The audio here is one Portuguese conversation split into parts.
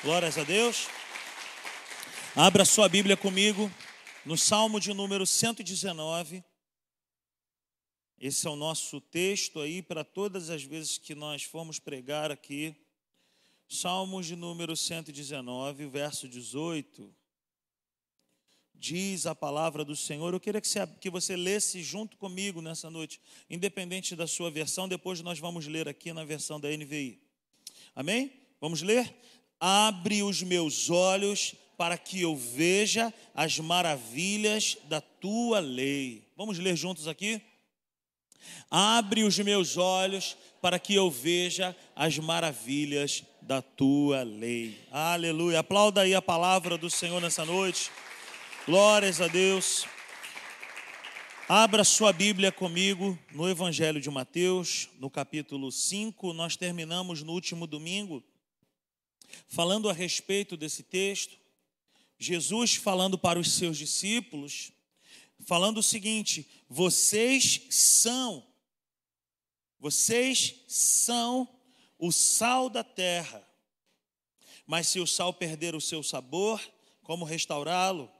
Glórias a Deus. Abra sua Bíblia comigo no Salmo de número 119. Esse é o nosso texto aí para todas as vezes que nós formos pregar aqui. Salmos de número 119, verso 18. Diz a palavra do Senhor. Eu queria que você, que você lesse junto comigo nessa noite, independente da sua versão. Depois nós vamos ler aqui na versão da NVI. Amém? Vamos ler? Abre os meus olhos para que eu veja as maravilhas da tua lei. Vamos ler juntos aqui? Abre os meus olhos para que eu veja as maravilhas da tua lei. Aleluia. Aplauda aí a palavra do Senhor nessa noite. Glórias a Deus. Abra sua Bíblia comigo no Evangelho de Mateus, no capítulo 5. Nós terminamos no último domingo falando a respeito desse texto, Jesus falando para os seus discípulos, falando o seguinte: vocês são, vocês são o sal da terra. Mas se o sal perder o seu sabor, como restaurá-lo?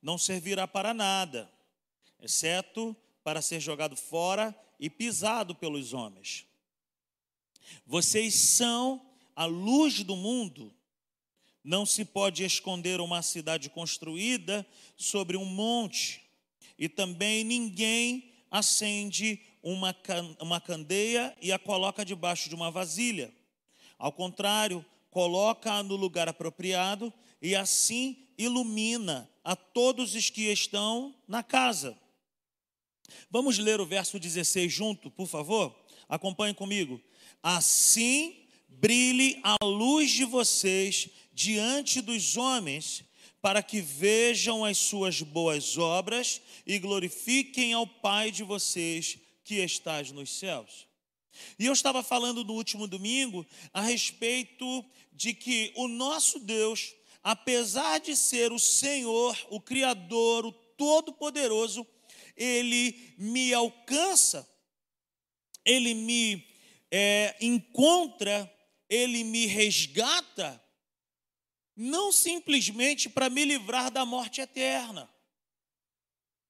Não servirá para nada, exceto para ser jogado fora e pisado pelos homens. Vocês são a luz do mundo, não se pode esconder uma cidade construída sobre um monte, e também ninguém acende uma, uma candeia e a coloca debaixo de uma vasilha. Ao contrário, coloca-a no lugar apropriado e assim ilumina a todos os que estão na casa. Vamos ler o verso 16 junto, por favor? Acompanhe comigo. Assim brilhe a luz de vocês diante dos homens, para que vejam as suas boas obras e glorifiquem ao Pai de vocês que estás nos céus. E eu estava falando no último domingo a respeito de que o nosso Deus, apesar de ser o Senhor, o Criador, o Todo-Poderoso, ele me alcança, ele me é, encontra ele me resgata, não simplesmente para me livrar da morte eterna.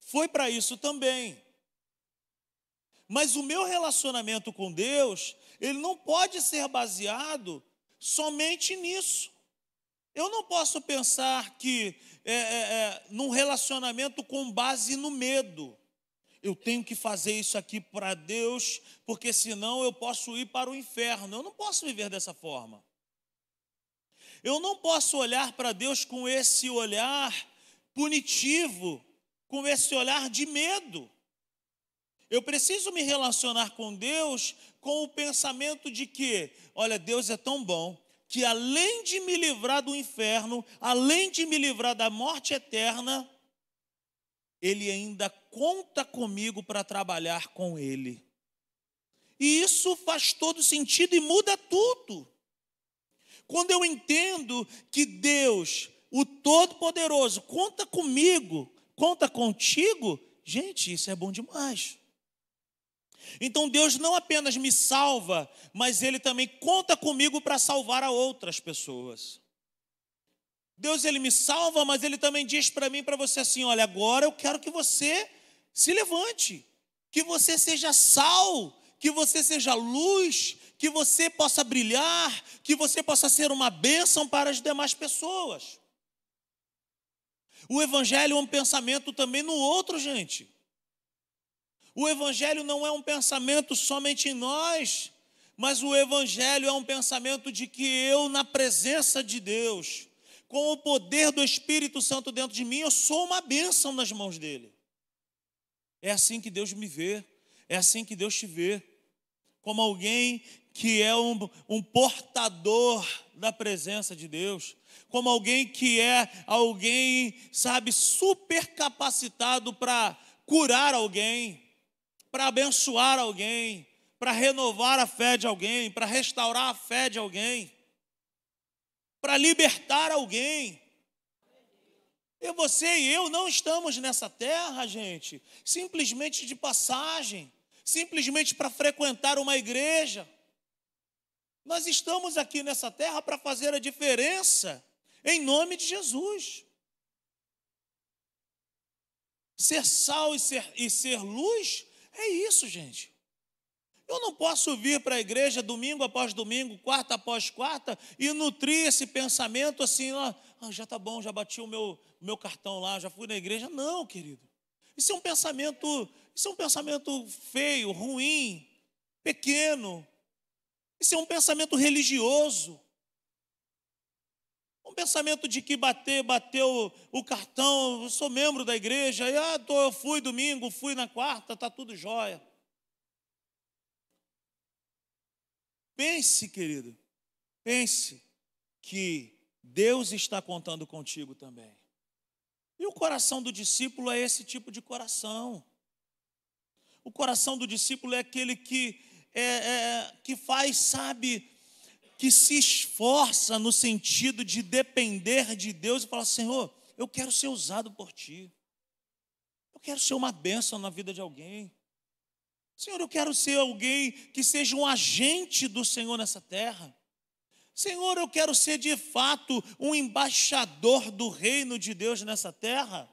Foi para isso também. Mas o meu relacionamento com Deus, ele não pode ser baseado somente nisso. Eu não posso pensar que é, é, é, num relacionamento com base no medo eu tenho que fazer isso aqui para Deus, porque senão eu posso ir para o inferno. Eu não posso viver dessa forma. Eu não posso olhar para Deus com esse olhar punitivo, com esse olhar de medo. Eu preciso me relacionar com Deus com o pensamento de que, olha, Deus é tão bom que além de me livrar do inferno, além de me livrar da morte eterna, ele ainda conta comigo para trabalhar com ele. E isso faz todo sentido e muda tudo. Quando eu entendo que Deus, o Todo-Poderoso, conta comigo, conta contigo, gente, isso é bom demais. Então Deus não apenas me salva, mas Ele também conta comigo para salvar a outras pessoas. Deus ele me salva, mas ele também diz para mim, para você assim, olha, agora eu quero que você se levante, que você seja sal, que você seja luz, que você possa brilhar, que você possa ser uma bênção para as demais pessoas. O evangelho é um pensamento também no outro, gente. O evangelho não é um pensamento somente em nós, mas o evangelho é um pensamento de que eu na presença de Deus, com o poder do Espírito Santo dentro de mim, eu sou uma bênção nas mãos dele. É assim que Deus me vê, é assim que Deus te vê, como alguém que é um, um portador da presença de Deus, como alguém que é alguém, sabe, super capacitado para curar alguém, para abençoar alguém, para renovar a fé de alguém, para restaurar a fé de alguém para libertar alguém. E você e eu não estamos nessa terra, gente, simplesmente de passagem, simplesmente para frequentar uma igreja. Nós estamos aqui nessa terra para fazer a diferença em nome de Jesus. Ser sal e ser, e ser luz é isso, gente. Eu não posso vir para a igreja domingo após domingo, quarta após quarta, e nutrir esse pensamento assim, ó, ah, já está bom, já bati o meu, meu cartão lá, já fui na igreja. Não, querido. Isso é um pensamento, isso é um pensamento feio, ruim, pequeno. Isso é um pensamento religioso. Um pensamento de que bater, bateu o cartão, eu sou membro da igreja, e, ah, tô, eu fui domingo, fui na quarta, está tudo jóia. Pense, querido, pense que Deus está contando contigo também. E o coração do discípulo é esse tipo de coração. O coração do discípulo é aquele que, é, é, que faz, sabe, que se esforça no sentido de depender de Deus e falar: Senhor, eu quero ser usado por Ti. Eu quero ser uma bênção na vida de alguém. Senhor, eu quero ser alguém que seja um agente do Senhor nessa terra. Senhor, eu quero ser de fato um embaixador do reino de Deus nessa terra.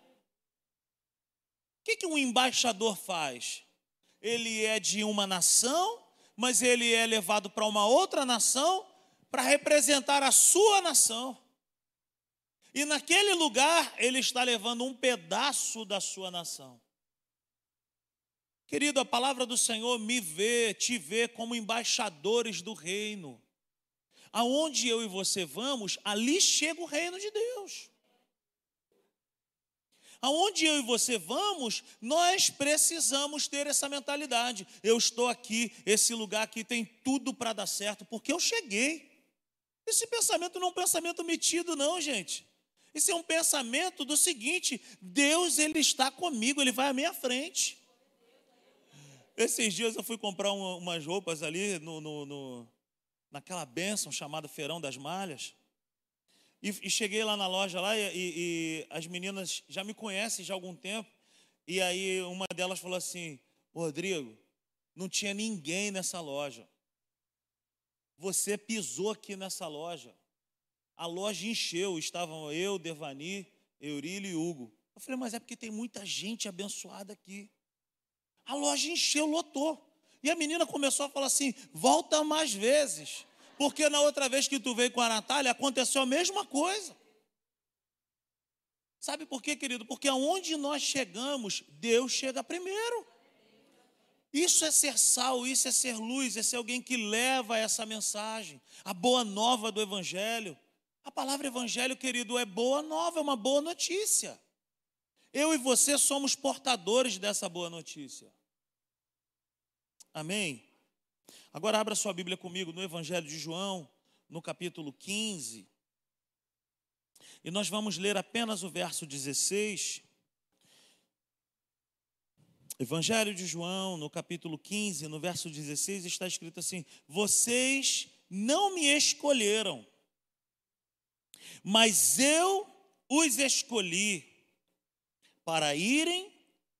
O que, que um embaixador faz? Ele é de uma nação, mas ele é levado para uma outra nação para representar a sua nação. E naquele lugar ele está levando um pedaço da sua nação. Querido, a palavra do Senhor me vê, te vê como embaixadores do reino. Aonde eu e você vamos, ali chega o reino de Deus. Aonde eu e você vamos, nós precisamos ter essa mentalidade. Eu estou aqui, esse lugar aqui tem tudo para dar certo, porque eu cheguei. Esse pensamento não é um pensamento metido, não, gente. Esse é um pensamento do seguinte: Deus, Ele está comigo, Ele vai à minha frente. Esses dias eu fui comprar uma, umas roupas ali no, no, no, naquela bênção chamada Feirão das Malhas. E, e cheguei lá na loja lá e, e, as meninas já me conhecem já há algum tempo. E aí uma delas falou assim: Rodrigo, não tinha ninguém nessa loja. Você pisou aqui nessa loja. A loja encheu, estavam eu, Devani, Eurílio e Hugo. Eu falei, mas é porque tem muita gente abençoada aqui. A loja encheu, lotou. E a menina começou a falar assim: volta mais vezes. Porque na outra vez que tu veio com a Natália, aconteceu a mesma coisa. Sabe por quê, querido? Porque aonde nós chegamos, Deus chega primeiro. Isso é ser sal, isso é ser luz, é ser alguém que leva essa mensagem, a boa nova do Evangelho. A palavra Evangelho, querido, é boa nova, é uma boa notícia. Eu e você somos portadores dessa boa notícia. Amém? Agora abra sua Bíblia comigo no Evangelho de João, no capítulo 15. E nós vamos ler apenas o verso 16. Evangelho de João, no capítulo 15, no verso 16, está escrito assim: Vocês não me escolheram, mas eu os escolhi para irem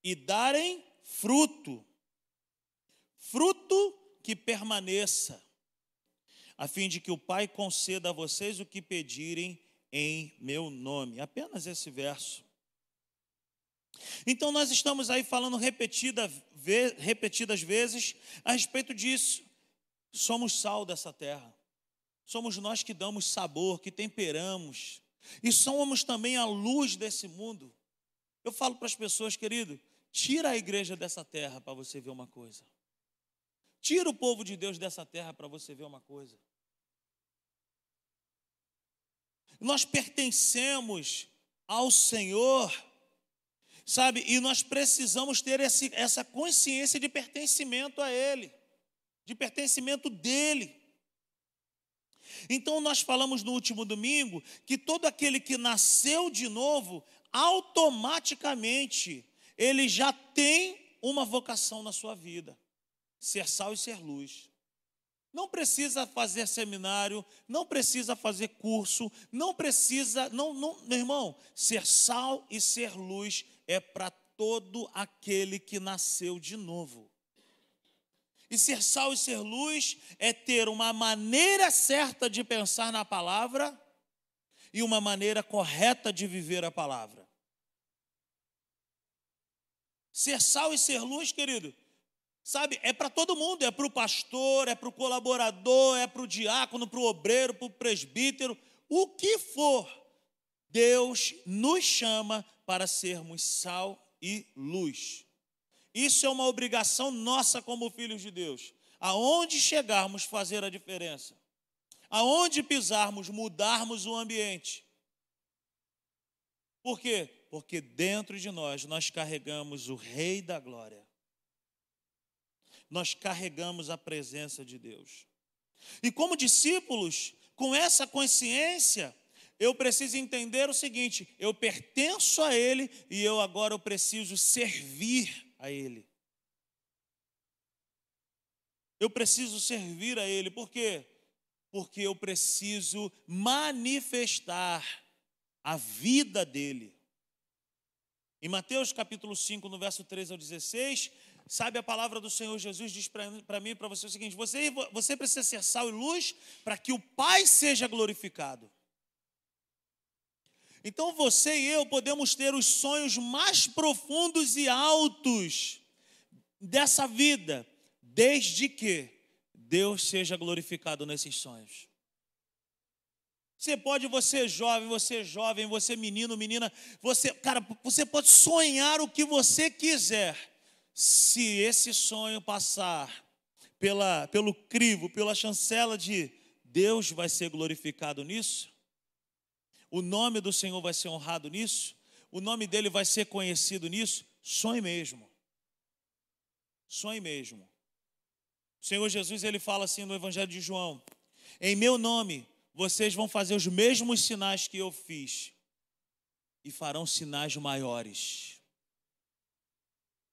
e darem fruto fruto que permaneça, a fim de que o Pai conceda a vocês o que pedirem em meu nome. Apenas esse verso. Então, nós estamos aí falando repetida, repetidas vezes a respeito disso. Somos sal dessa terra. Somos nós que damos sabor, que temperamos. E somos também a luz desse mundo. Eu falo para as pessoas, querido, tira a igreja dessa terra para você ver uma coisa. Tira o povo de Deus dessa terra para você ver uma coisa. Nós pertencemos ao Senhor, sabe? E nós precisamos ter esse, essa consciência de pertencimento a Ele, de pertencimento dEle. Então, nós falamos no último domingo que todo aquele que nasceu de novo, automaticamente, ele já tem uma vocação na sua vida ser sal e ser luz. Não precisa fazer seminário, não precisa fazer curso, não precisa, não, não, meu irmão, ser sal e ser luz é para todo aquele que nasceu de novo. E ser sal e ser luz é ter uma maneira certa de pensar na palavra e uma maneira correta de viver a palavra. Ser sal e ser luz, querido, sabe, é para todo mundo: é para o pastor, é para o colaborador, é para o diácono, para o obreiro, para o presbítero, o que for. Deus nos chama para sermos sal e luz. Isso é uma obrigação nossa como filhos de Deus. Aonde chegarmos, fazer a diferença. Aonde pisarmos, mudarmos o ambiente. Por quê? Porque dentro de nós nós carregamos o Rei da Glória. Nós carregamos a presença de Deus. E como discípulos, com essa consciência, eu preciso entender o seguinte: eu pertenço a Ele e eu agora eu preciso servir a Ele. Eu preciso servir a Ele, por quê? Porque eu preciso manifestar a vida dEle. Em Mateus capítulo 5, no verso 13 ao 16, sabe a palavra do Senhor Jesus diz para mim e para você o seguinte: você, você precisa ser sal e luz para que o Pai seja glorificado. Então você e eu podemos ter os sonhos mais profundos e altos dessa vida, desde que Deus seja glorificado nesses sonhos. Você pode, você jovem, você jovem, você menino, menina, você, cara, você pode sonhar o que você quiser. Se esse sonho passar pela, pelo crivo, pela chancela de Deus vai ser glorificado nisso, o nome do Senhor vai ser honrado nisso, o nome dele vai ser conhecido nisso, sonhe mesmo. Sonhe mesmo. O Senhor Jesus ele fala assim no Evangelho de João: Em meu nome vocês vão fazer os mesmos sinais que eu fiz, e farão sinais maiores.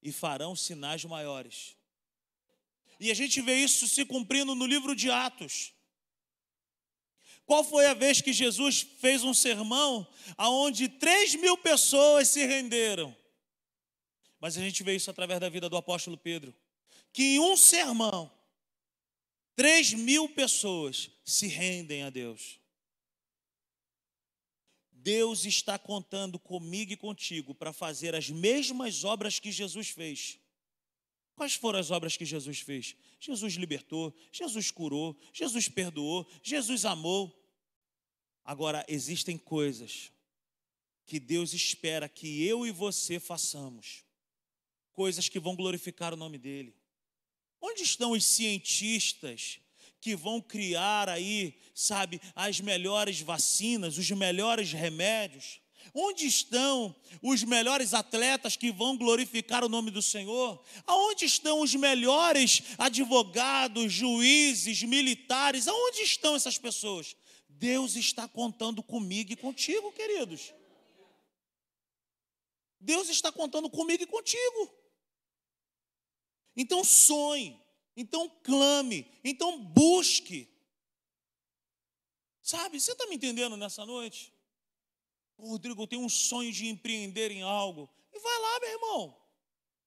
E farão sinais maiores. E a gente vê isso se cumprindo no livro de Atos. Qual foi a vez que Jesus fez um sermão aonde 3 mil pessoas se renderam? Mas a gente vê isso através da vida do apóstolo Pedro. Que em um sermão, 3 mil pessoas se rendem a Deus. Deus está contando comigo e contigo para fazer as mesmas obras que Jesus fez. Quais foram as obras que Jesus fez? Jesus libertou, Jesus curou, Jesus perdoou, Jesus amou. Agora, existem coisas que Deus espera que eu e você façamos, coisas que vão glorificar o nome dEle. Onde estão os cientistas que vão criar aí, sabe, as melhores vacinas, os melhores remédios? Onde estão os melhores atletas que vão glorificar o nome do Senhor? Aonde estão os melhores advogados, juízes, militares? Aonde estão essas pessoas? Deus está contando comigo e contigo, queridos. Deus está contando comigo e contigo. Então sonhe, então clame, então busque. Sabe, você está me entendendo nessa noite? Rodrigo, eu tenho um sonho de empreender em algo. E vai lá, meu irmão.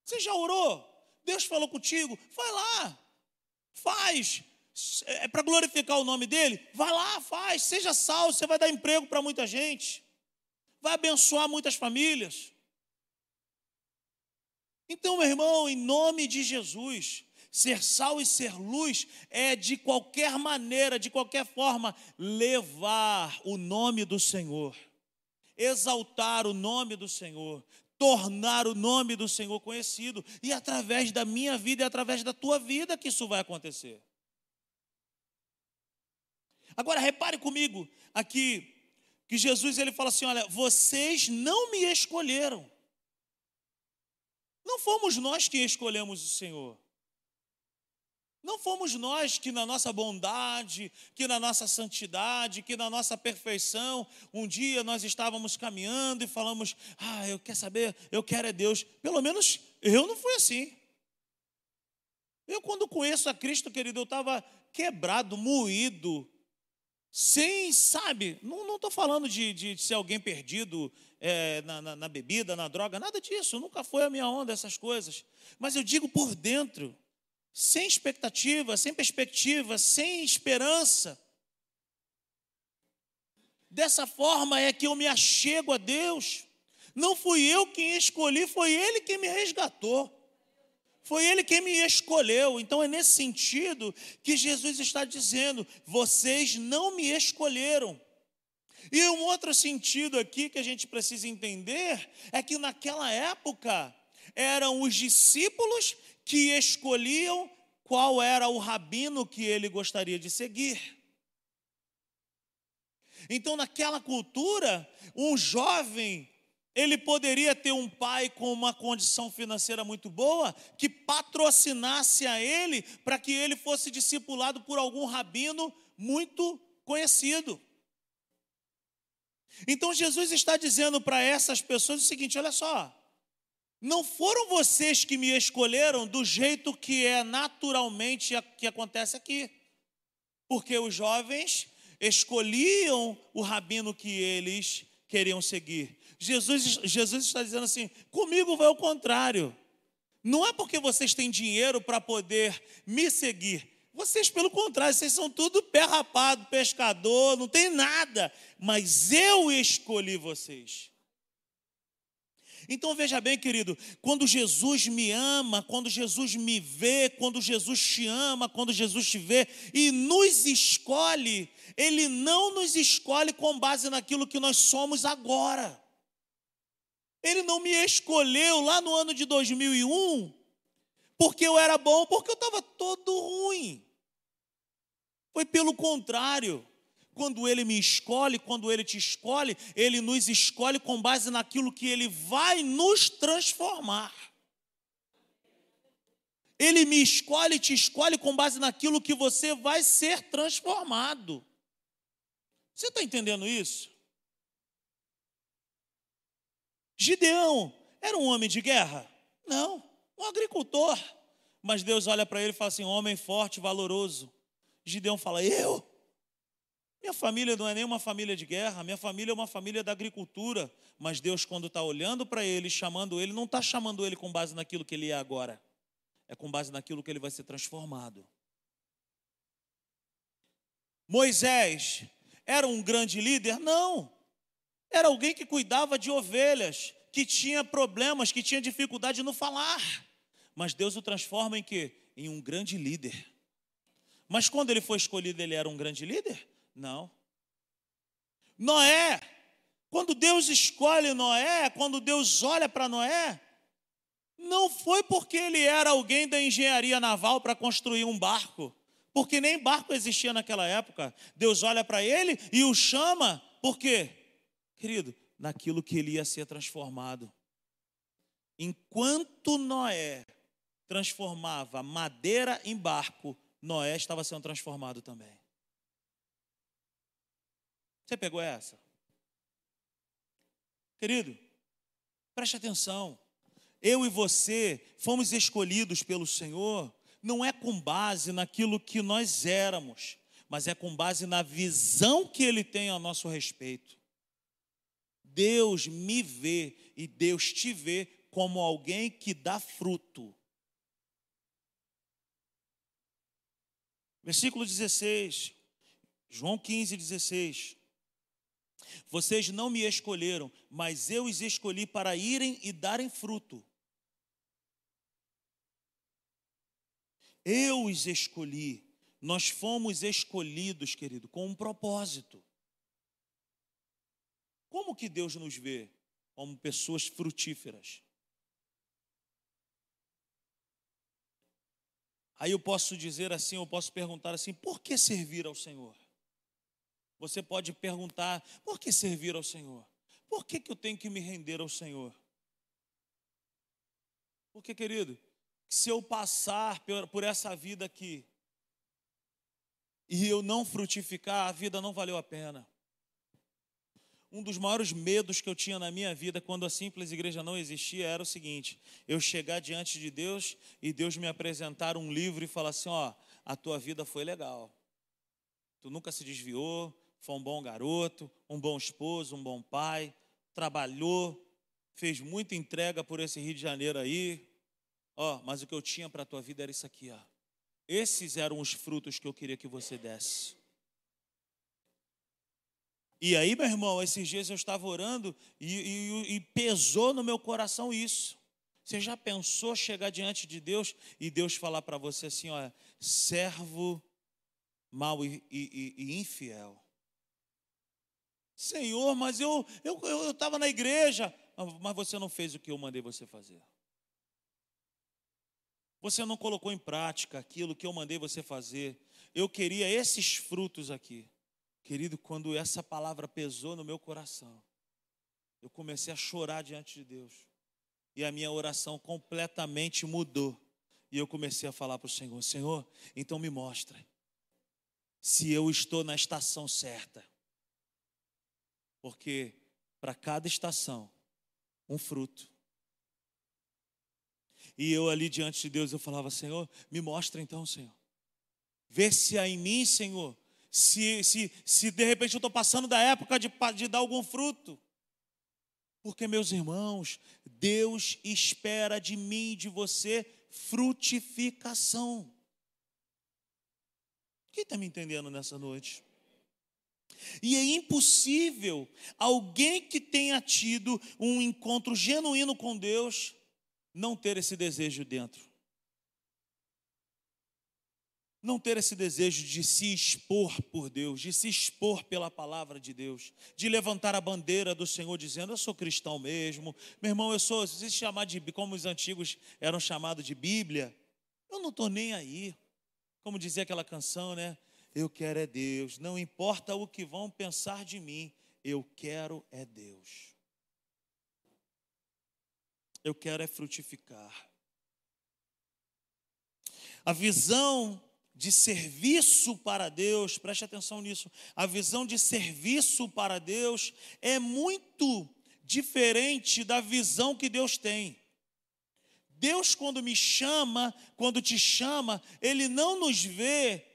Você já orou? Deus falou contigo? Vai lá. Faz. É para glorificar o nome dele? Vai lá, faz. Seja salvo. Você vai dar emprego para muita gente. Vai abençoar muitas famílias. Então, meu irmão, em nome de Jesus, ser sal e ser luz é de qualquer maneira, de qualquer forma, levar o nome do Senhor exaltar o nome do Senhor, tornar o nome do Senhor conhecido, e através da minha vida e através da tua vida que isso vai acontecer. Agora repare comigo aqui que Jesus ele fala assim, olha, vocês não me escolheram. Não fomos nós que escolhemos o Senhor. Não fomos nós que, na nossa bondade, que na nossa santidade, que na nossa perfeição, um dia nós estávamos caminhando e falamos: Ah, eu quero saber, eu quero é Deus. Pelo menos eu não fui assim. Eu, quando conheço a Cristo, querido, eu estava quebrado, moído, sem, sabe, não estou falando de, de, ser alguém perdido é, na, na, na bebida, na droga, nada disso, nunca foi a minha onda essas coisas. Mas eu digo por dentro sem expectativa, sem perspectiva, sem esperança. Dessa forma é que eu me achego a Deus. Não fui eu quem escolhi, foi Ele quem me resgatou. Foi Ele quem me escolheu. Então é nesse sentido que Jesus está dizendo: vocês não me escolheram. E um outro sentido aqui que a gente precisa entender é que naquela época eram os discípulos que escolhiam qual era o rabino que ele gostaria de seguir. Então, naquela cultura, um jovem ele poderia ter um pai com uma condição financeira muito boa que patrocinasse a ele para que ele fosse discipulado por algum rabino muito conhecido. Então Jesus está dizendo para essas pessoas o seguinte: olha só, não foram vocês que me escolheram do jeito que é naturalmente que acontece aqui, porque os jovens escolhiam o rabino que eles queriam seguir. Jesus, Jesus está dizendo assim: comigo vai ao contrário. Não é porque vocês têm dinheiro para poder me seguir. Vocês, pelo contrário, vocês são tudo pé rapado, pescador, não tem nada. Mas eu escolhi vocês. Então veja bem, querido, quando Jesus me ama, quando Jesus me vê, quando Jesus te ama, quando Jesus te vê e nos escolhe, Ele não nos escolhe com base naquilo que nós somos agora. Ele não me escolheu lá no ano de 2001 porque eu era bom, porque eu estava todo ruim. Foi pelo contrário. Quando ele me escolhe, quando ele te escolhe, ele nos escolhe com base naquilo que ele vai nos transformar. Ele me escolhe, te escolhe com base naquilo que você vai ser transformado. Você está entendendo isso? Gideão era um homem de guerra? Não, um agricultor. Mas Deus olha para ele e fala assim: homem forte, valoroso. Gideão fala: Eu? Minha família não é nem uma família de guerra, minha família é uma família da agricultura. Mas Deus, quando está olhando para ele, chamando ele, não está chamando ele com base naquilo que ele é agora, é com base naquilo que ele vai ser transformado. Moisés era um grande líder? Não. Era alguém que cuidava de ovelhas, que tinha problemas, que tinha dificuldade no falar. Mas Deus o transforma em quê? Em um grande líder. Mas quando ele foi escolhido, ele era um grande líder? Não. Noé, quando Deus escolhe Noé, quando Deus olha para Noé, não foi porque ele era alguém da engenharia naval para construir um barco, porque nem barco existia naquela época. Deus olha para ele e o chama, por quê? Querido, naquilo que ele ia ser transformado. Enquanto Noé transformava madeira em barco, Noé estava sendo transformado também. Você pegou essa? Querido, preste atenção. Eu e você fomos escolhidos pelo Senhor, não é com base naquilo que nós éramos, mas é com base na visão que Ele tem a nosso respeito. Deus me vê e Deus te vê como alguém que dá fruto. Versículo 16, João 15, 16. Vocês não me escolheram, mas eu os escolhi para irem e darem fruto. Eu os escolhi. Nós fomos escolhidos, querido, com um propósito. Como que Deus nos vê? Como pessoas frutíferas. Aí eu posso dizer assim, eu posso perguntar assim: por que servir ao Senhor? Você pode perguntar: por que servir ao Senhor? Por que, que eu tenho que me render ao Senhor? Porque, querido, se eu passar por essa vida aqui e eu não frutificar, a vida não valeu a pena um dos maiores medos que eu tinha na minha vida quando a simples igreja não existia era o seguinte: eu chegar diante de Deus e Deus me apresentar um livro e falar assim: ó, a tua vida foi legal, tu nunca se desviou, foi um bom garoto, um bom esposo, um bom pai, trabalhou, fez muita entrega por esse Rio de Janeiro aí, ó, mas o que eu tinha para a tua vida era isso aqui, ó. Esses eram os frutos que eu queria que você desse. E aí, meu irmão, esses dias eu estava orando e, e, e, pesou no meu coração isso. Você já pensou chegar diante de Deus e Deus falar para você assim: olha, servo mau e, e infiel. Senhor, mas eu estava eu, eu, eu na igreja, mas você não fez o que eu mandei você fazer. Você não colocou em prática aquilo que eu mandei você fazer. Eu queria esses frutos aqui. Querido, quando essa palavra pesou no meu coração, eu comecei a chorar diante de Deus. E a minha oração completamente mudou. E eu comecei a falar para o Senhor: Senhor, então me mostra se eu estou na estação certa. Porque para cada estação, um fruto. E eu ali diante de Deus, eu falava, Senhor, me mostra então, Senhor. Vê se há em mim, Senhor, se, se, se de repente eu estou passando da época de, de dar algum fruto. Porque, meus irmãos, Deus espera de mim e de você frutificação. Quem está me entendendo nessa noite? E é impossível alguém que tenha tido um encontro genuíno com Deus não ter esse desejo dentro. Não ter esse desejo de se expor por Deus, de se expor pela palavra de Deus, de levantar a bandeira do Senhor dizendo: Eu sou cristão mesmo, meu irmão, eu sou, se chamar de, como os antigos eram chamados de Bíblia, eu não estou nem aí. Como dizia aquela canção, né? Eu quero é Deus, não importa o que vão pensar de mim, eu quero é Deus. Eu quero é frutificar. A visão de serviço para Deus, preste atenção nisso. A visão de serviço para Deus é muito diferente da visão que Deus tem. Deus, quando me chama, quando te chama, Ele não nos vê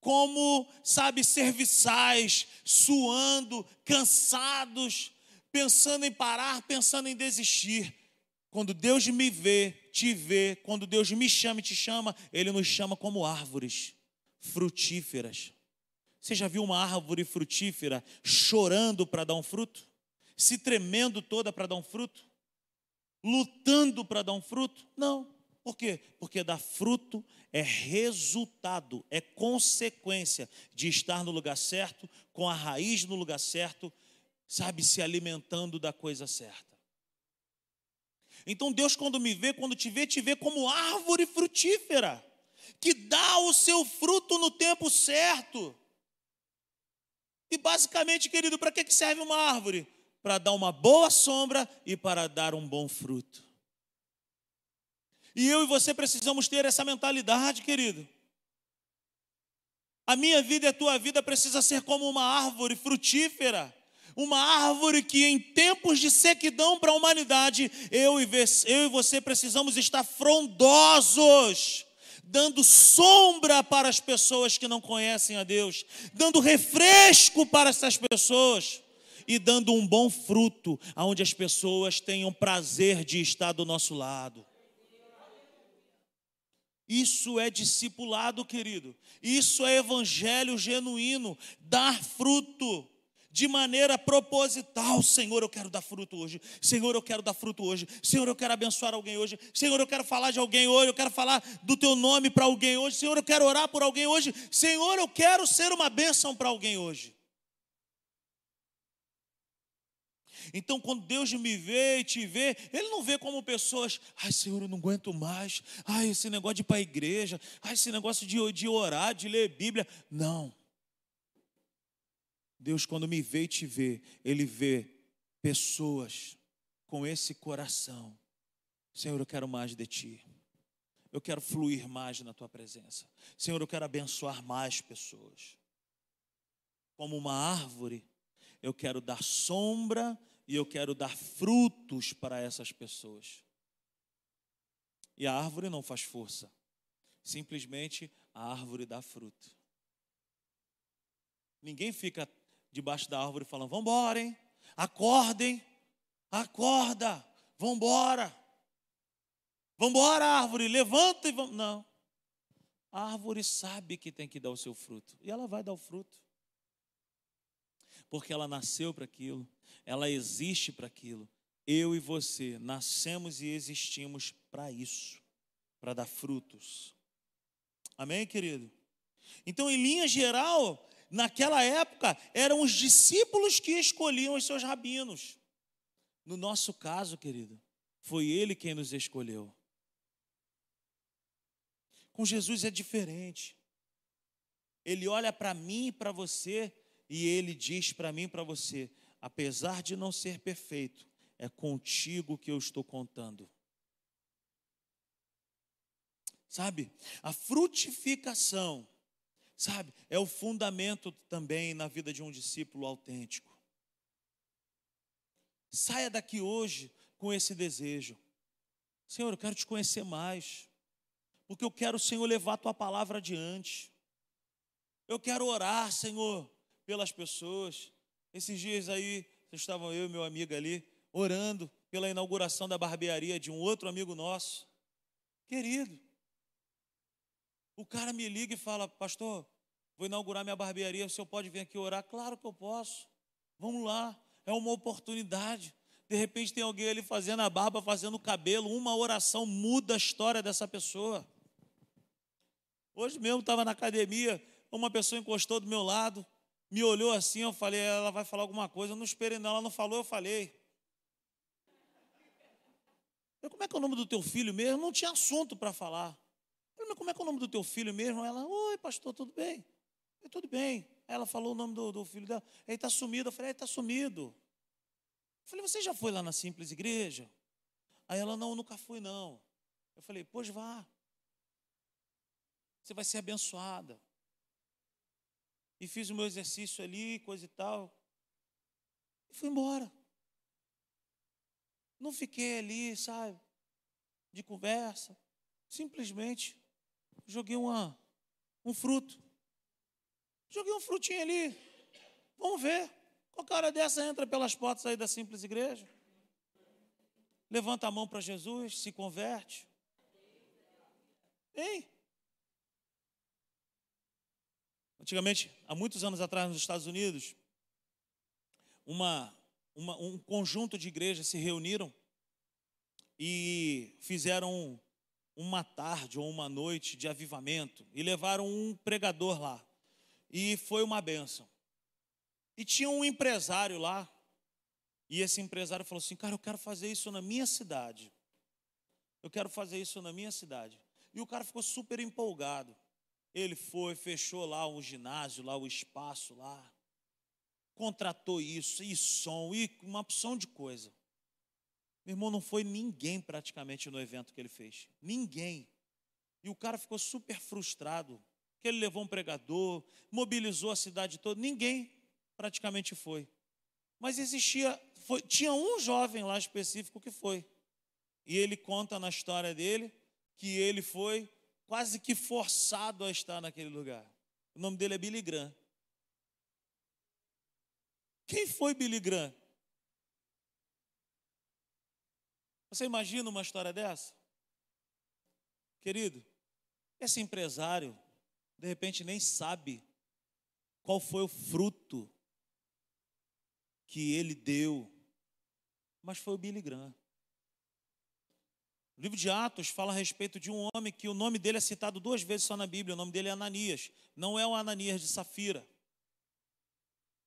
como, sabe, serviçais, suando, cansados, pensando em parar, pensando em desistir. Quando Deus me vê, te vê, quando Deus me chama e te chama, Ele nos chama como árvores frutíferas. Você já viu uma árvore frutífera chorando para dar um fruto? Se tremendo toda para dar um fruto? Lutando para dar um fruto? Não. Por quê? Porque dar fruto é resultado, é consequência de estar no lugar certo, com a raiz no lugar certo, sabe, se alimentando da coisa certa. Então Deus, quando me vê, quando te vê, te vê como árvore frutífera, que dá o seu fruto no tempo certo. E basicamente, querido, para que serve uma árvore? Para dar uma boa sombra e para dar um bom fruto. E eu e você precisamos ter essa mentalidade, querido. A minha vida e a tua vida precisa ser como uma árvore frutífera, uma árvore que em tempos de sequidão para a humanidade, eu e, você precisamos estar frondosos, dando sombra para as pessoas que não conhecem a Deus, dando refresco para essas pessoas e dando um bom fruto, aonde as pessoas tenham prazer de estar do nosso lado. Isso é discipulado, querido. Isso é evangelho genuíno, dar fruto de maneira proposital. Senhor, eu quero dar fruto hoje. Senhor, eu quero dar fruto hoje. Senhor, eu quero abençoar alguém hoje. Senhor, eu quero falar de alguém hoje. Eu quero falar do teu nome para alguém hoje. Senhor, eu quero orar por alguém hoje. Senhor, eu quero ser uma bênção para alguém hoje. Então, quando Deus me vê e te vê, Ele não vê como pessoas, ai Senhor, eu não aguento mais, ai, esse negócio de ir para a igreja, ai, esse negócio de, de orar, de ler Bíblia. Não. Deus, quando me vê e te vê, Ele vê pessoas com esse coração. Senhor, eu quero mais de Ti. Eu quero fluir mais na Tua presença. Senhor, eu quero abençoar mais pessoas. Como uma árvore, eu quero dar sombra e eu quero dar frutos para essas pessoas. E a árvore não faz força, simplesmente a árvore dá fruto. Ninguém fica debaixo da árvore falando: vamos embora, hein? Acordem, acorda. Vamos embora, árvore, levanta e vamos. Não. A árvore sabe que tem que dar o seu fruto e ela vai dar o fruto. Porque ela nasceu para aquilo, ela existe para aquilo. Eu e você nascemos e existimos para isso, para dar frutos. Amém, querido? Então, em linha geral, naquela época, eram os discípulos que escolhiam os seus rabinos. No nosso caso, querido, foi ele quem nos escolheu. Com Jesus é diferente. Ele olha para mim e para você e ele diz para mim e para você: apesar de não ser perfeito, é contigo que eu estou contando. Sabe, a frutificação, sabe, é o fundamento também na vida de um discípulo autêntico. Saia daqui hoje com esse desejo. Senhor, eu quero te conhecer mais porque eu quero, Senhor, levar a tua palavra adiante. Eu quero orar, Senhor, pelas pessoas. Esses dias aí, estavam eu e meu amigo ali, orando pela inauguração da barbearia de um outro amigo nosso. Querido, o cara me liga e fala, pastor, vou inaugurar minha barbearia, o senhor pode vir aqui orar? Claro que eu posso. Vamos lá, é uma oportunidade. De repente tem alguém ali fazendo a barba, fazendo o cabelo, uma oração muda a história dessa pessoa. Hoje mesmo estava na academia, uma pessoa encostou do meu lado, me olhou assim, eu falei, ela vai falar alguma coisa, eu não esperei não, ela não falou, eu falei. Eu, como é que é o nome do teu filho mesmo? Não tinha assunto para falar. Eu, mas como é que é o nome do teu filho mesmo? Ela, oi pastor, tudo bem? Eu, tudo bem. Ela falou o nome do, do filho dela, ele está sumido. Eu falei, ele está sumido. Eu falei, você já foi lá na simples igreja? Aí ela, não, nunca fui não. Eu falei, pois vá. Você vai ser abençoada. E fiz o meu exercício ali, coisa e tal. E fui embora. Não fiquei ali, sabe, de conversa. Simplesmente joguei uma, um fruto. Joguei um frutinho ali. Vamos ver. Qual cara dessa entra pelas portas aí da simples igreja? Levanta a mão para Jesus, se converte. Hein? Antigamente, há muitos anos atrás, nos Estados Unidos, uma, uma, um conjunto de igrejas se reuniram e fizeram uma tarde ou uma noite de avivamento e levaram um pregador lá. E foi uma benção. E tinha um empresário lá, e esse empresário falou assim: Cara, eu quero fazer isso na minha cidade. Eu quero fazer isso na minha cidade. E o cara ficou super empolgado. Ele foi, fechou lá o ginásio, lá o espaço lá, contratou isso, e som, e uma opção de coisa. Meu irmão, não foi ninguém praticamente no evento que ele fez. Ninguém. E o cara ficou super frustrado, que ele levou um pregador, mobilizou a cidade toda, ninguém praticamente foi. Mas existia, foi, tinha um jovem lá específico que foi. E ele conta na história dele que ele foi quase que forçado a estar naquele lugar. O nome dele é Billy Graham. Quem foi Billy Graham? Você imagina uma história dessa? Querido, esse empresário, de repente, nem sabe qual foi o fruto que ele deu, mas foi o Billy Graham. O livro de Atos fala a respeito de um homem que o nome dele é citado duas vezes só na Bíblia. O nome dele é Ananias. Não é o Ananias de Safira.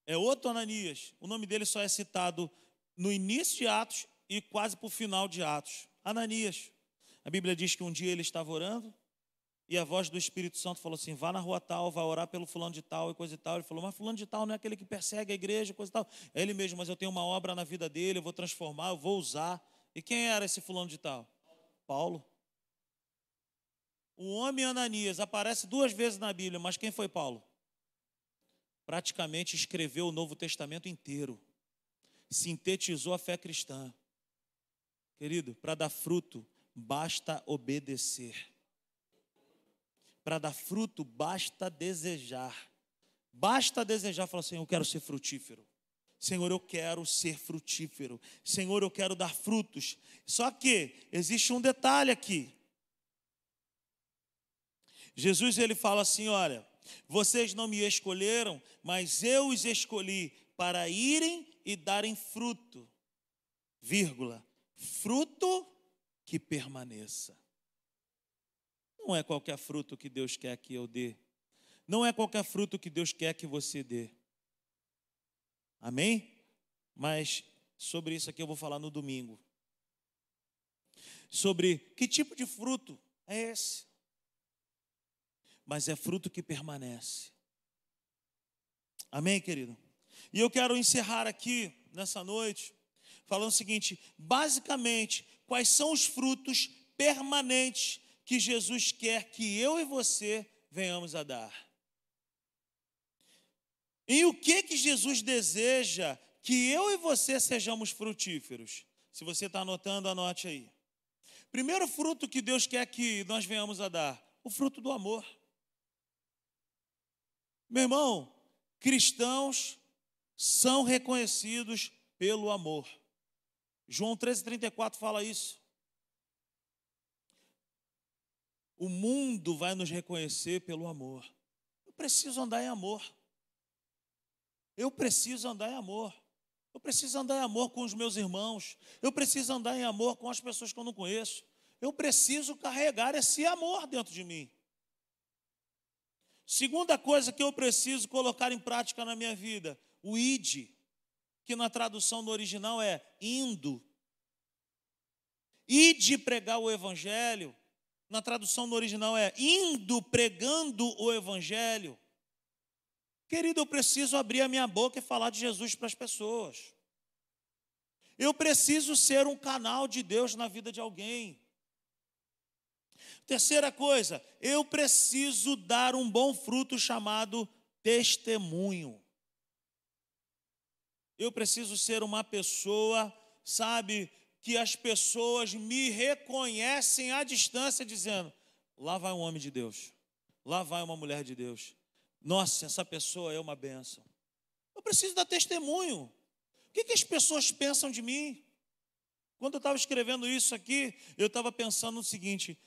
É outro Ananias. O nome dele só é citado no início de Atos e quase para o final de Atos. Ananias. A Bíblia diz que um dia ele estava orando e a voz do Espírito Santo falou assim: vá na rua tal, vá orar pelo fulano de tal e coisa e tal. Ele falou: mas fulano de tal não é aquele que persegue a igreja, coisa e tal. É ele mesmo, mas eu tenho uma obra na vida dele, eu vou transformar, eu vou usar. E quem era esse fulano de tal? Paulo. O homem Ananias aparece duas vezes na Bíblia, mas quem foi Paulo? Praticamente escreveu o Novo Testamento inteiro, sintetizou a fé cristã. Querido, para dar fruto, basta obedecer. Para dar fruto, basta desejar. Basta desejar, falar assim: Eu quero ser frutífero. Senhor, eu quero ser frutífero. Senhor, eu quero dar frutos. Só que existe um detalhe aqui. Jesus ele fala assim, olha, vocês não me escolheram, mas eu os escolhi para irem e darem fruto, vírgula, fruto que permaneça. Não é qualquer fruto que Deus quer que eu dê. Não é qualquer fruto que Deus quer que você dê. Amém? Mas sobre isso aqui eu vou falar no domingo. Sobre que tipo de fruto é esse? Mas é fruto que permanece. Amém, querido? E eu quero encerrar aqui nessa noite falando o seguinte: basicamente, quais são os frutos permanentes que Jesus quer que eu e você venhamos a dar? Em o que que Jesus deseja que eu e você sejamos frutíferos? Se você está anotando, anote aí. Primeiro fruto que Deus quer que nós venhamos a dar: o fruto do amor. Meu irmão, cristãos são reconhecidos pelo amor. João 13,34 fala isso. O mundo vai nos reconhecer pelo amor. Eu preciso andar em amor. Eu preciso andar em amor. Eu preciso andar em amor com os meus irmãos. Eu preciso andar em amor com as pessoas que eu não conheço. Eu preciso carregar esse amor dentro de mim. Segunda coisa que eu preciso colocar em prática na minha vida, o id, que na tradução no original é indo. Ide pregar o evangelho, na tradução no original é indo pregando o evangelho. Querido, eu preciso abrir a minha boca e falar de Jesus para as pessoas. Eu preciso ser um canal de Deus na vida de alguém. Terceira coisa, eu preciso dar um bom fruto chamado testemunho. Eu preciso ser uma pessoa, sabe, que as pessoas me reconhecem à distância, dizendo: lá vai um homem de Deus, lá vai uma mulher de Deus. Nossa, essa pessoa é uma benção. Eu preciso dar testemunho. O que, que as pessoas pensam de mim? Quando eu estava escrevendo isso aqui, eu estava pensando no seguinte: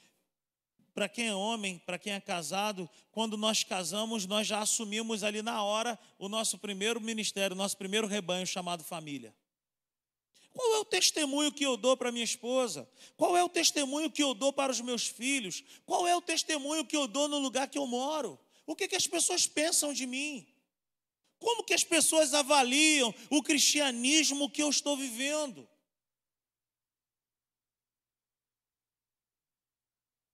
para quem é homem, para quem é casado, quando nós casamos, nós já assumimos ali na hora o nosso primeiro ministério, o nosso primeiro rebanho chamado família. Qual é o testemunho que eu dou para minha esposa? Qual é o testemunho que eu dou para os meus filhos? Qual é o testemunho que eu dou no lugar que eu moro? O que, que as pessoas pensam de mim? Como que as pessoas avaliam o cristianismo que eu estou vivendo?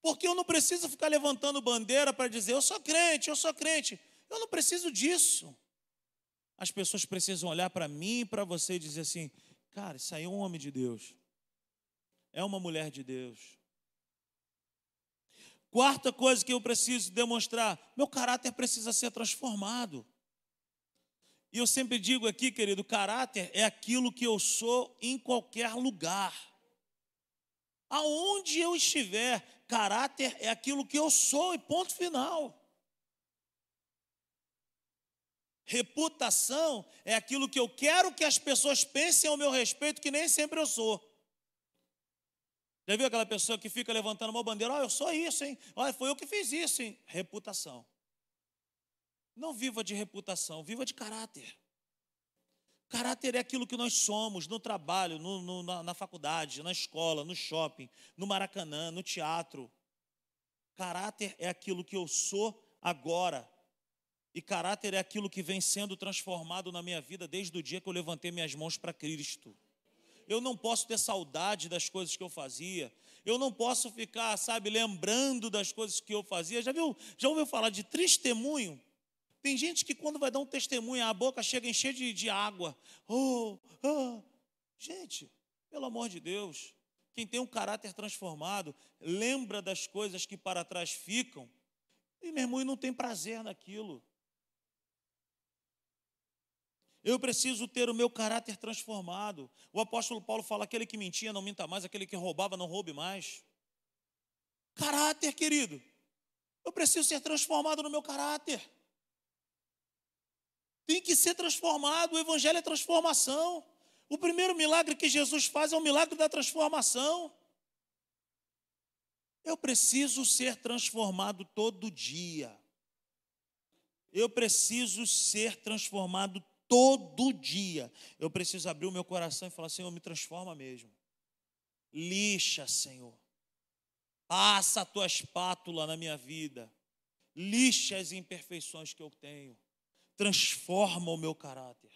Porque eu não preciso ficar levantando bandeira para dizer, eu sou crente, eu sou crente. Eu não preciso disso. As pessoas precisam olhar para mim e para você e dizer assim: cara, isso aí é um homem de Deus, é uma mulher de Deus. Quarta coisa que eu preciso demonstrar: meu caráter precisa ser transformado. E eu sempre digo aqui, querido, caráter é aquilo que eu sou em qualquer lugar. Aonde eu estiver, caráter é aquilo que eu sou e ponto final. Reputação é aquilo que eu quero que as pessoas pensem ao meu respeito, que nem sempre eu sou. Já viu aquela pessoa que fica levantando uma bandeira? Olha, eu sou isso, hein? Olha, foi eu que fiz isso, hein? Reputação. Não viva de reputação, viva de caráter. Caráter é aquilo que nós somos no trabalho, no, no, na, na faculdade, na escola, no shopping, no Maracanã, no teatro. Caráter é aquilo que eu sou agora. E caráter é aquilo que vem sendo transformado na minha vida desde o dia que eu levantei minhas mãos para Cristo eu não posso ter saudade das coisas que eu fazia, eu não posso ficar, sabe, lembrando das coisas que eu fazia. Já viu? Já ouviu falar de testemunho? Tem gente que quando vai dar um testemunho, a boca chega encher de, de água. Oh, oh. Gente, pelo amor de Deus, quem tem um caráter transformado, lembra das coisas que para trás ficam, e meu irmão, não tem prazer naquilo. Eu preciso ter o meu caráter transformado. O apóstolo Paulo fala: aquele que mentia não minta mais, aquele que roubava não roube mais. Caráter, querido. Eu preciso ser transformado no meu caráter. Tem que ser transformado. O Evangelho é transformação. O primeiro milagre que Jesus faz é o milagre da transformação. Eu preciso ser transformado todo dia. Eu preciso ser transformado todo dia. Eu preciso abrir o meu coração e falar: Senhor, me transforma mesmo. Lixa, Senhor. Passa a tua espátula na minha vida. Lixa as imperfeições que eu tenho. Transforma o meu caráter.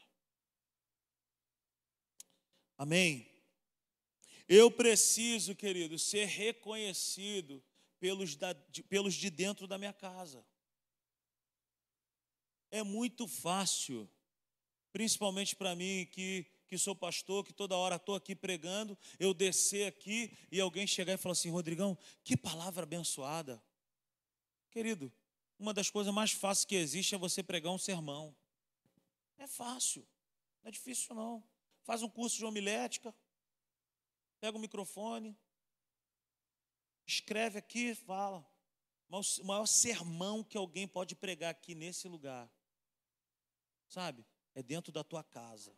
Amém? Eu preciso, querido, ser reconhecido pelos, da, de, pelos de dentro da minha casa. É muito fácil, principalmente para mim que, que sou pastor, que toda hora estou aqui pregando, eu descer aqui e alguém chegar e falar assim: Rodrigão, que palavra abençoada. Querido, uma das coisas mais fáceis que existe é você pregar um sermão. É fácil, não é difícil não. Faz um curso de homilética, pega o microfone, escreve aqui, fala. O maior sermão que alguém pode pregar aqui nesse lugar sabe? É dentro da tua casa.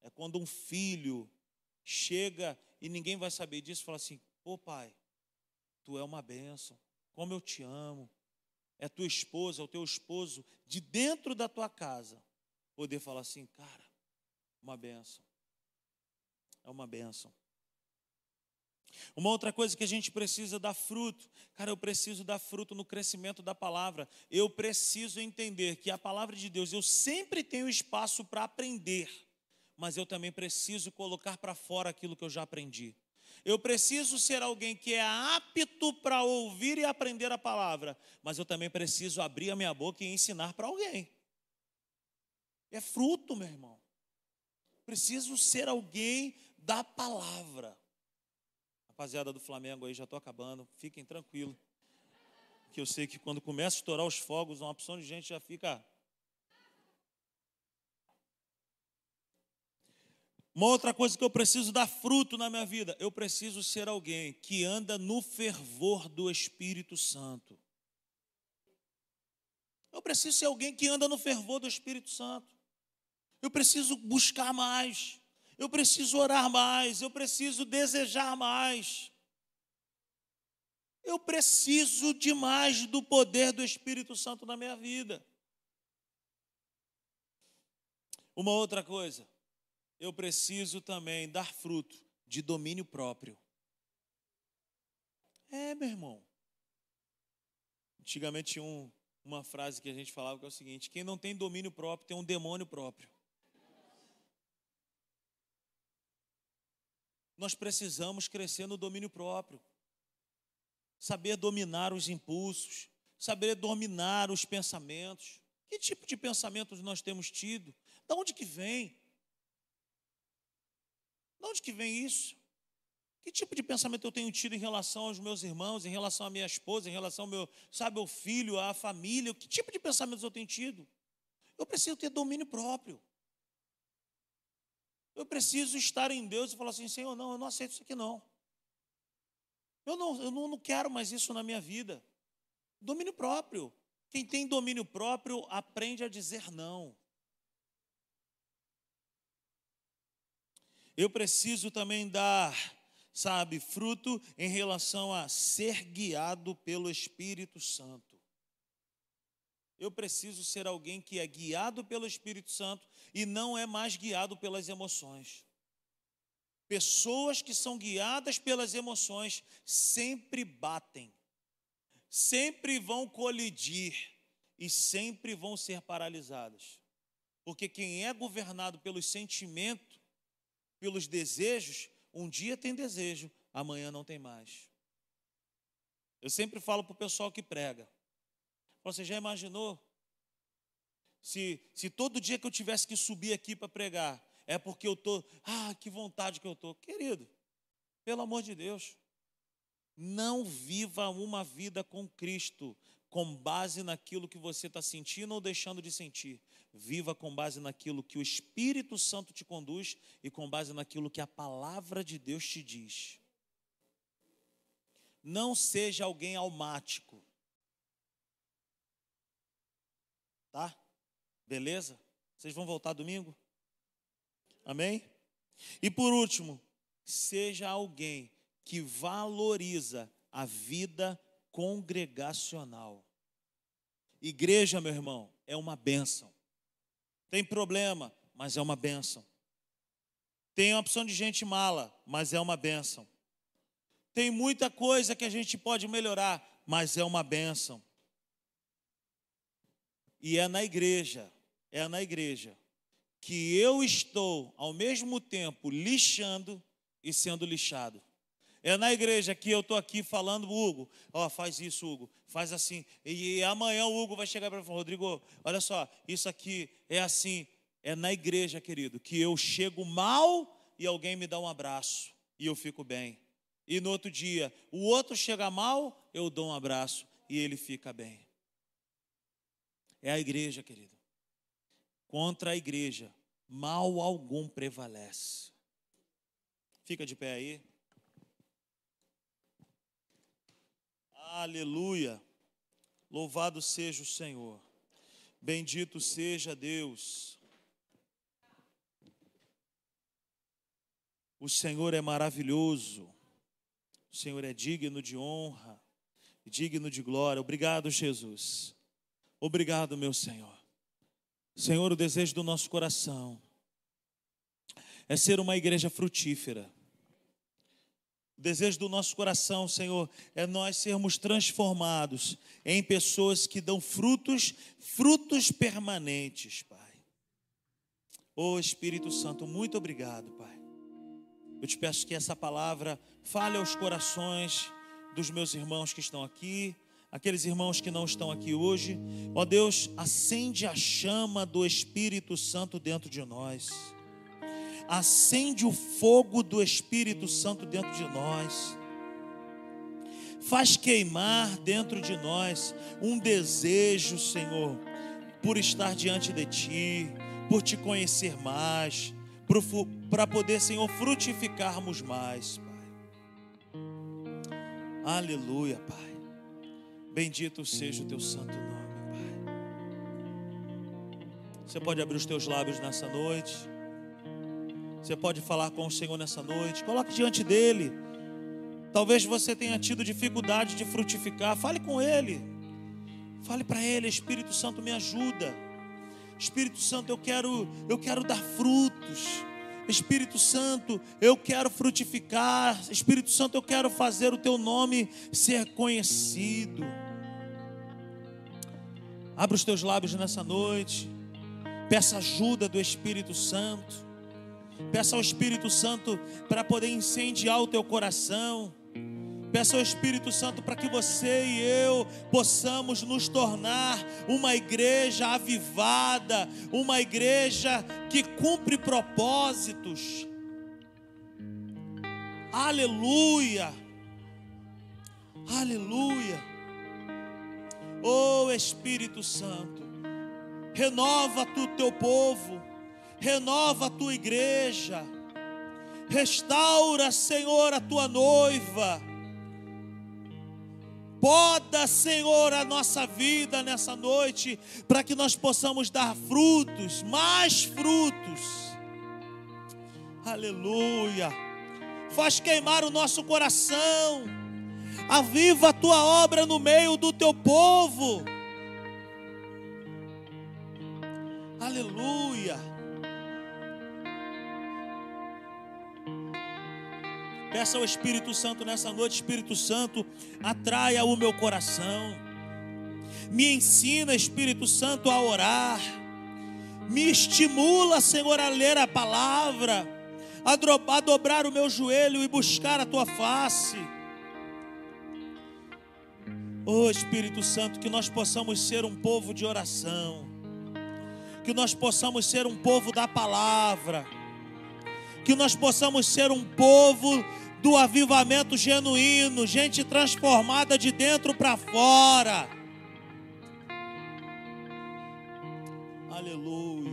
É quando um filho chega e ninguém vai saber disso, fala assim: pô, pai, tu é uma bênção, como eu te amo. É tua esposa, é o teu esposo, de dentro da tua casa, poder falar assim, cara, uma bênção. É uma bênção. Uma outra coisa que a gente precisa dar fruto, cara, eu preciso dar fruto no crescimento da palavra. Eu preciso entender que a palavra de Deus, eu sempre tenho espaço para aprender, mas eu também preciso colocar para fora aquilo que eu já aprendi. Eu preciso ser alguém que é apto para ouvir e aprender a palavra, mas eu também preciso abrir a minha boca e ensinar para alguém. É fruto, meu irmão. Preciso ser alguém da palavra. Rapaziada do Flamengo aí, já estou acabando. Fiquem tranquilos. Que eu sei que quando começa a estourar os fogos, uma opção de gente já fica. Uma outra coisa que eu preciso dar fruto na minha vida, eu preciso ser alguém que anda no fervor do Espírito Santo. Eu preciso ser alguém que anda no fervor do Espírito Santo. Eu preciso buscar mais eu preciso orar mais, eu preciso desejar mais. Eu preciso de mais do poder do Espírito Santo na minha vida. Uma outra coisa, eu preciso também dar fruto de domínio próprio. É, meu irmão. Antigamente um, uma frase que a gente falava que é o seguinte: quem não tem domínio próprio tem um demônio próprio. Nós precisamos crescer no domínio próprio. Saber dominar os impulsos, saber dominar os pensamentos. Que tipo de pensamentos nós temos tido? De onde que vem? De onde que vem isso? Que tipo de pensamento eu tenho tido em relação aos meus irmãos, em relação à minha esposa, em relação ao meu, sabe, ao filho, à família? Que tipo de pensamentos eu tenho tido? Eu preciso ter domínio próprio. Eu preciso estar em Deus e falar assim: Senhor, não, eu não aceito isso aqui não. Eu não, eu não quero mais isso na minha vida. Domínio próprio. Quem tem domínio próprio aprende a dizer não. Eu preciso também dar, sabe, fruto em relação a ser guiado pelo Espírito Santo. Eu preciso ser alguém que é guiado pelo Espírito Santo e não é mais guiado pelas emoções. Pessoas que são guiadas pelas emoções sempre batem, sempre vão colidir e sempre vão ser paralisadas. Porque quem é governado pelos sentimentos, pelos desejos, um dia tem desejo, amanhã não tem mais. Eu sempre falo para o pessoal que prega: você já imaginou? Se, se todo dia que eu tivesse que subir aqui para pregar, é porque eu estou, ah, que vontade que eu estou. Querido, pelo amor de Deus, não viva uma vida com Cristo com base naquilo que você está sentindo ou deixando de sentir. Viva com base naquilo que o Espírito Santo te conduz e com base naquilo que a palavra de Deus te diz. Não seja alguém almático. Tá? Beleza? Vocês vão voltar domingo? Amém? E por último, seja alguém que valoriza a vida congregacional. Igreja, meu irmão, é uma bênção. Tem problema, mas é uma bênção. Tem opção de gente mala, mas é uma bênção. Tem muita coisa que a gente pode melhorar, mas é uma bênção. E é na igreja, é na igreja, que eu estou ao mesmo tempo lixando e sendo lixado. É na igreja que eu estou aqui falando, Hugo, ó, faz isso, Hugo, faz assim. E, e amanhã o Hugo vai chegar para mim Rodrigo, olha só, isso aqui é assim. É na igreja, querido, que eu chego mal e alguém me dá um abraço e eu fico bem. E no outro dia, o outro chega mal, eu dou um abraço e ele fica bem. É a igreja, querido. Contra a igreja, mal algum prevalece. Fica de pé aí. Aleluia. Louvado seja o Senhor. Bendito seja Deus. O Senhor é maravilhoso. O Senhor é digno de honra digno de glória. Obrigado, Jesus. Obrigado, meu Senhor. Senhor, o desejo do nosso coração é ser uma igreja frutífera. O desejo do nosso coração, Senhor, é nós sermos transformados em pessoas que dão frutos, frutos permanentes, Pai. Ô oh, Espírito Santo, muito obrigado, Pai. Eu te peço que essa palavra fale aos corações dos meus irmãos que estão aqui, aqueles irmãos que não estão aqui hoje. Ó Deus, acende a chama do Espírito Santo dentro de nós. Acende o fogo do Espírito Santo dentro de nós. Faz queimar dentro de nós um desejo, Senhor, por estar diante de Ti, por Te conhecer mais para poder, Senhor, frutificarmos mais, Pai. Aleluia, Pai. Bendito seja o teu santo nome, Pai. Você pode abrir os teus lábios nessa noite. Você pode falar com o Senhor nessa noite. Coloque diante dele. Talvez você tenha tido dificuldade de frutificar. Fale com ele. Fale para ele, Espírito Santo, me ajuda. Espírito Santo, eu quero, eu quero dar frutos. Espírito Santo, eu quero frutificar. Espírito Santo, eu quero fazer o teu nome ser conhecido. Abra os teus lábios nessa noite. Peça ajuda do Espírito Santo. Peça ao Espírito Santo para poder incendiar o teu coração. Peça ao Espírito Santo para que você e eu possamos nos tornar uma igreja avivada, uma igreja que cumpre propósitos. Aleluia! Aleluia! Oh Espírito Santo, renova tu teu povo, renova a tua igreja, restaura, Senhor, a tua noiva Poda, Senhor, a nossa vida nessa noite, para que nós possamos dar frutos, mais frutos. Aleluia. Faz queimar o nosso coração. Aviva a tua obra no meio do teu povo. Aleluia. Peça ao Espírito Santo nessa noite, Espírito Santo, atraia o meu coração. Me ensina, Espírito Santo, a orar. Me estimula, Senhor, a ler a palavra, a dobrar o meu joelho e buscar a tua face. Oh Espírito Santo, que nós possamos ser um povo de oração, que nós possamos ser um povo da palavra, que nós possamos ser um povo do avivamento genuíno, gente transformada de dentro para fora. Aleluia.